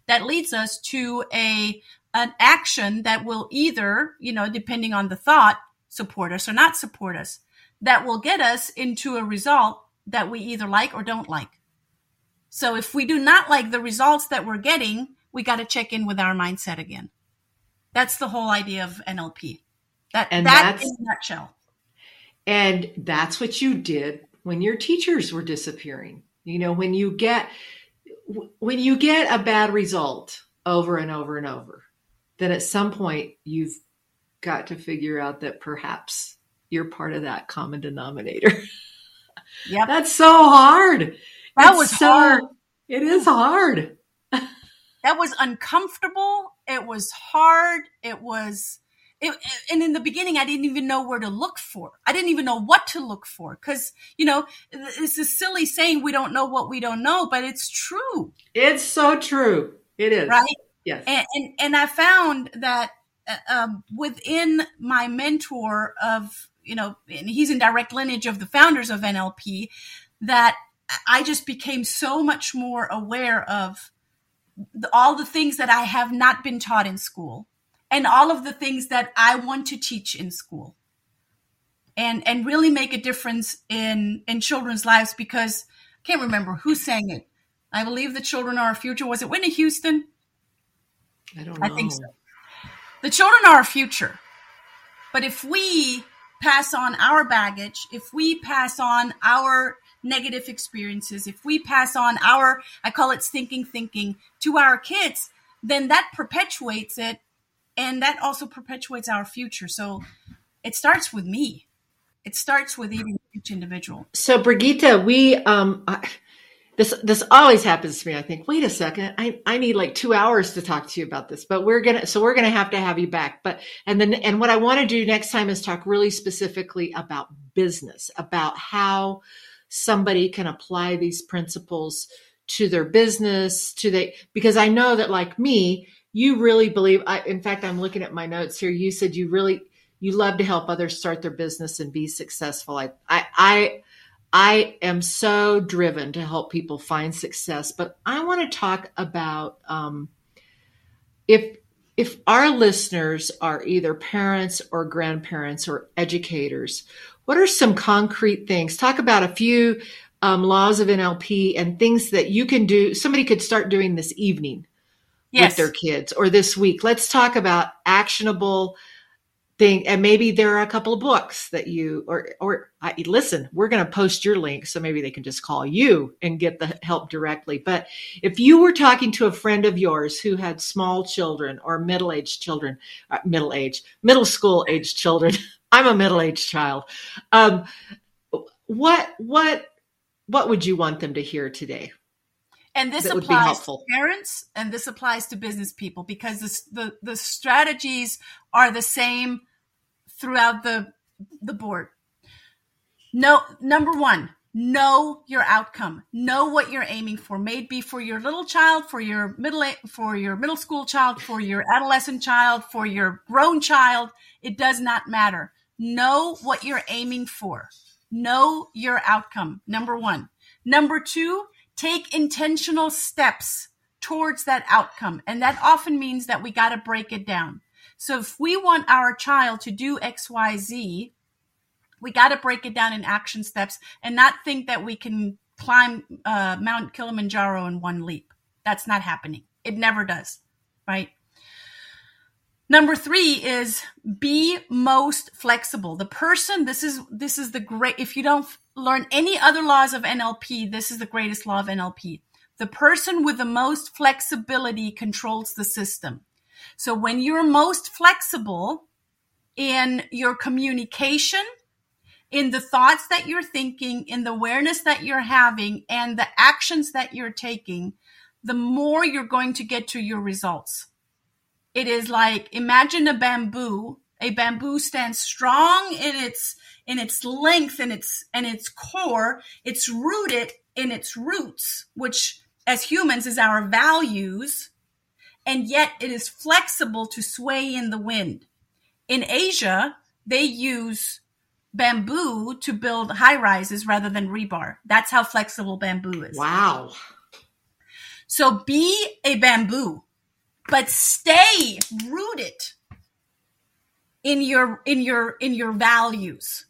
that leads us to a an action that will either, you know, depending on the thought, support us or not support us. That will get us into a result that we either like or don't like. So if we do not like the results that we're getting, we got to check in with our mindset again. That's the whole idea of NLP. That and that in a nutshell. And that's what you did when your teachers were disappearing. You know, when you get when you get a bad result over and over and over, then at some point you've got to figure out that perhaps you're part of that common denominator. Yeah. That's so hard. That it's was so, hard. It is hard. that was uncomfortable. It was hard. It was it, and in the beginning, I didn't even know where to look for. I didn't even know what to look for because, you know, it's a silly saying we don't know what we don't know, but it's true. It's so true. It is. Right? Yes. And, and, and I found that uh, um, within my mentor of, you know, and he's in direct lineage of the founders of NLP, that I just became so much more aware of the, all the things that I have not been taught in school and all of the things that I want to teach in school and and really make a difference in in children's lives because I can't remember who sang it. I believe the children are our future. Was it Whitney Houston? I don't know. I think so. The children are our future. But if we pass on our baggage, if we pass on our negative experiences, if we pass on our, I call it stinking thinking to our kids, then that perpetuates it and that also perpetuates our future. So it starts with me. It starts with each individual. So Brigitta, we um I, this this always happens to me. I think, wait a second, I, I need like two hours to talk to you about this, but we're gonna so we're gonna have to have you back. But and then and what I want to do next time is talk really specifically about business, about how somebody can apply these principles to their business, to they because I know that like me, you really believe I, in fact i'm looking at my notes here you said you really you love to help others start their business and be successful i i i, I am so driven to help people find success but i want to talk about um, if if our listeners are either parents or grandparents or educators what are some concrete things talk about a few um, laws of nlp and things that you can do somebody could start doing this evening yes. with their kids or this week. Let's talk about actionable thing and maybe there are a couple of books that you or or I, listen we're going to post your link so maybe they can just call you and get the help directly. But if you were talking to a friend of yours who had small children or middle-aged children uh, middle-aged middle school aged children i'm a middle-aged child um, what what what would you want them to hear today and this applies to parents and this applies to business people because this, the, the strategies are the same throughout the, the board. No, number one, know your outcome. Know what you're aiming for. Maybe for your little child, for your middle, for your middle school child, for your adolescent child, for your grown child. It does not matter. Know what you're aiming for. Know your outcome. Number one. Number two, take intentional steps towards that outcome. And that often means that we got to break it down. So if we want our child to do XYZ, we got to break it down in action steps and not think that we can climb uh, Mount Kilimanjaro in one leap. That's not happening. It never does, right? Number three is be most flexible. The person, this is, this is the great, if you don't learn any other laws of NLP, this is the greatest law of NLP. The person with the most flexibility controls the system. So when you're most flexible in your communication, in the thoughts that you're thinking, in the awareness that you're having, and the actions that you're taking, the more you're going to get to your results. It is like imagine a bamboo. A bamboo stands strong in its in its length and its and its core. It's rooted in its roots, which as humans is our values, and yet it is flexible to sway in the wind. In Asia, they use bamboo to build high rises rather than rebar. That's how flexible bamboo is. Wow. So be a bamboo but stay rooted in your in your in your values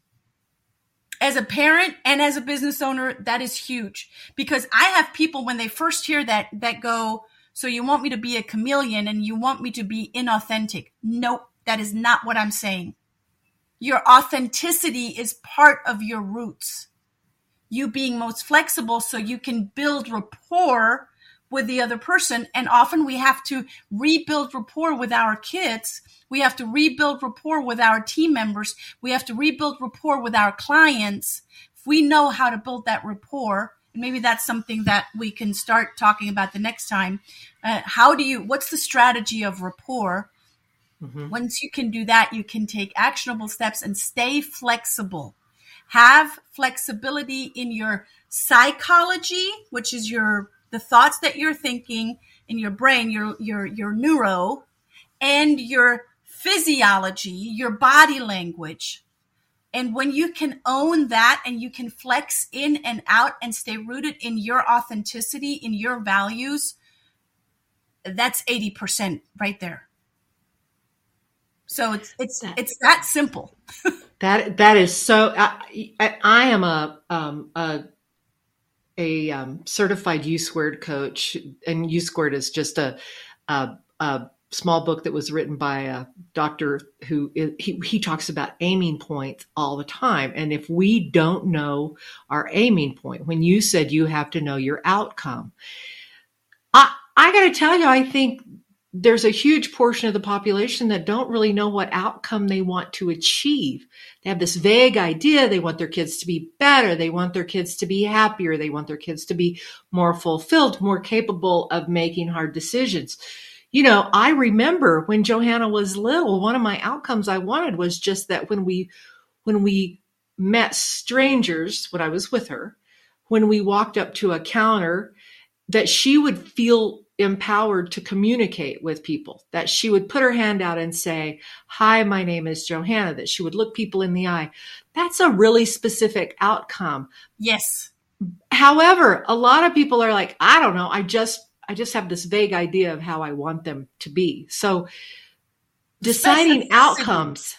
as a parent and as a business owner, that is huge because I have people when they first hear that, that go, so you want me to be a chameleon and you want me to be inauthentic. Nope. That is not what I'm saying. Your authenticity is part of your roots. You being most flexible so you can build rapport with the other person. And often we have to rebuild rapport with our kids. We have to rebuild rapport with our team members. We have to rebuild rapport with our clients. If we know how to build that rapport, maybe that's something that we can start talking about the next time. Uh, how do you, what's the strategy of rapport? Mm-hmm. Once you can do that, you can take actionable steps and stay flexible. Have flexibility in your psychology, which is your the thoughts that you're thinking in your brain, your your your neuro, and your physiology, your body language. And when you can own that and you can flex in and out and stay rooted in your authenticity, in your values, that's 80% right there. So it's it's that, it's that simple. that that is so. I, I, I am a um, a a um, certified U squared coach, and U squared is just a, a, a small book that was written by a doctor who he, he talks about aiming points all the time. And if we don't know our aiming point, when you said you have to know your outcome, I I got to tell you, I think there's a huge portion of the population that don't really know what outcome they want to achieve. They have this vague idea. They want their kids to be better. They want their kids to be happier. They want their kids to be more fulfilled, more capable of making hard decisions. You know, I remember when Johanna was little, one of my outcomes I wanted was just that when we, when we met strangers, when I was with her, when we walked up to a counter, that she would feel empowered to communicate with people, that she would put her hand out and say, Hi, my name is Johanna, that she would look people in the eye. That's a really specific outcome. Yes. However, a lot of people are like, I don't know, I just I just have this vague idea of how I want them to be. So deciding outcomes.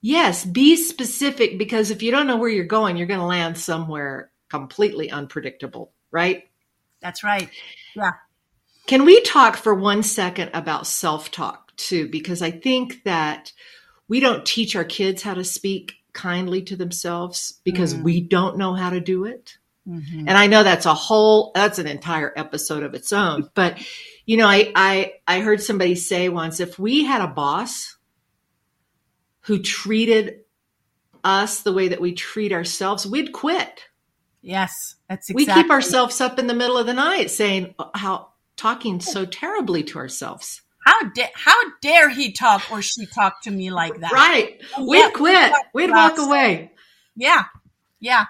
Yes, be specific because if you don't know where you're going, you're going to land somewhere completely unpredictable, right? That's right. Yeah. Can we talk for one second about self talk too? Because I think that we don't teach our kids how to speak kindly to themselves because mm. we don't know how to do it. Mm-hmm. And I know that's a whole, that's an entire episode of its own. But, you know, I, I, I heard somebody say once if we had a boss who treated us the way that we treat ourselves, we'd quit. Yes, that's exactly. We keep ourselves up in the middle of the night saying how talking so terribly to ourselves. How dare how dare he talk or she talk to me like that? Right. We'd yeah, quit. We'd walk away. Yeah. Yeah.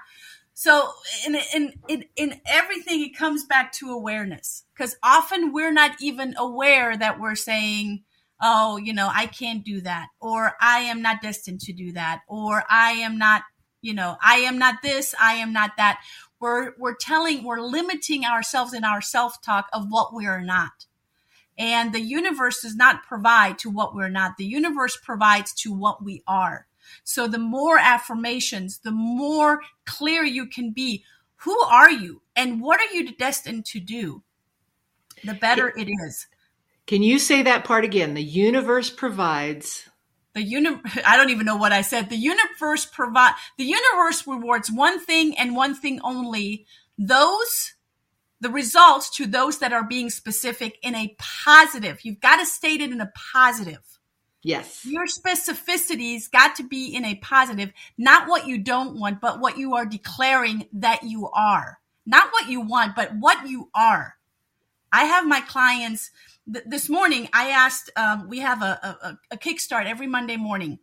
So in in in in everything it comes back to awareness. Because often we're not even aware that we're saying, "Oh, you know, I can't do that," or "I am not destined to do that," or "I am not, you know, I am not this, I am not that." we're we're telling we're limiting ourselves in our self-talk of what we are not. And the universe does not provide to what we're not. The universe provides to what we are so the more affirmations the more clear you can be who are you and what are you destined to do the better it is can you say that part again the universe provides the uni- I don't even know what I said. The universe provide the universe rewards one thing and one thing only. Those the results to those that are being specific in a positive. You've got to state it in a positive. Yes. Your specificities got to be in a positive, not what you don't want, but what you are declaring that you are. Not what you want, but what you are. I have my clients th- this morning, I asked, um, we have a, a, a kickstart every Monday morning.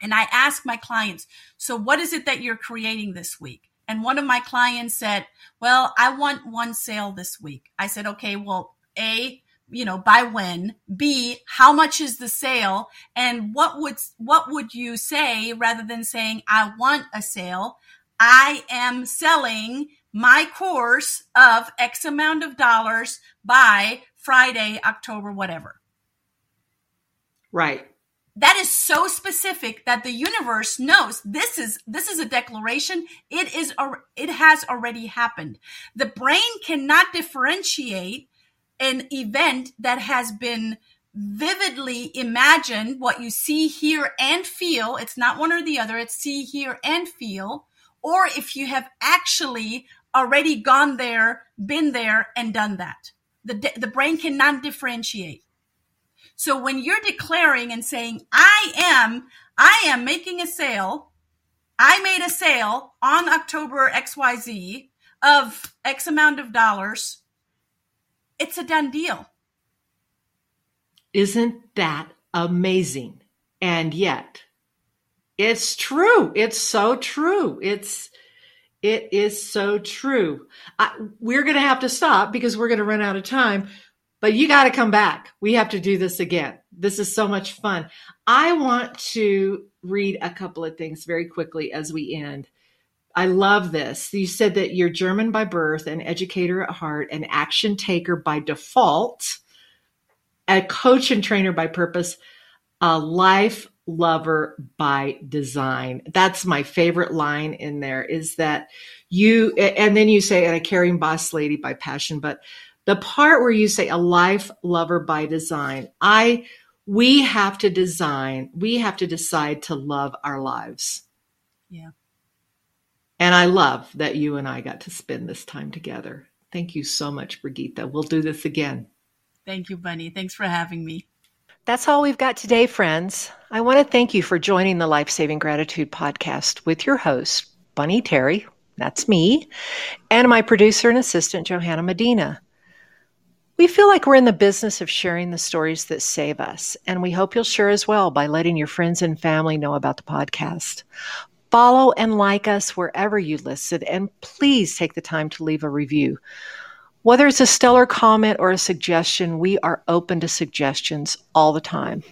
And I ask my clients, so what is it that you're creating this week? And one of my clients said, well, I want one sale this week. I said, okay, well, A, you know, by when? B, how much is the sale? And what would, what would you say rather than saying, I want a sale? I am selling my course of X amount of dollars by Friday, October, whatever. Right. that is so specific that the universe knows this is this is a declaration it is it has already happened the brain cannot differentiate an event that has been vividly imagined what you see hear and feel. It's not one or the other. It's see hear and feel. Or if you have actually already gone there been there and done that. The the brain cannot differentiate. So when you're declaring and saying, I am, I am making a sale, I made a sale on October XYZ of X amount of dollars, it's a done deal. Isn't that amazing? And yet, it's true. It's so true. It's, it is so true. I, we're going to have to stop because we're going to run out of time but you got to come back. We have to do this again. This is so much fun. I want to read a couple of things very quickly as we end. I love this. You said that you're German by birth, an educator at heart, an action taker by default, a coach and trainer by purpose, a life lover by design. That's my favorite line in there is that you, and then you say, and a caring boss lady by passion, but the part where you say a life lover by design, I, we have to design, we have to decide to love our lives. Yeah. And I love that you and I got to spend this time together. Thank you so much, Brigitta. We'll do this again. Thank you, Bunny. Thanks for having me. That's all we've got today, friends. I want to thank you for joining the Life Saving Gratitude podcast with your host, Bunny Terry, that's me, and my producer and assistant, Johanna Medina. We feel like we're in the business of sharing the stories that save us, and we hope you'll share as well by letting your friends and family know about the podcast. Follow and like us wherever you listen, and please take the time to leave a review. Whether it's a stellar comment or a suggestion, we are open to suggestions all the time.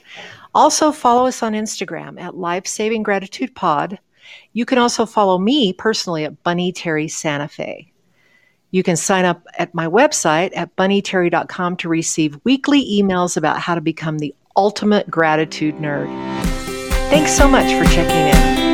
Also, follow us on Instagram at Life Saving Gratitude Pod. You can also follow me personally at Bunny Terry Santa Fe. You can sign up at my website at bunnyterry.com to receive weekly emails about how to become the ultimate gratitude nerd. Thanks so much for checking in.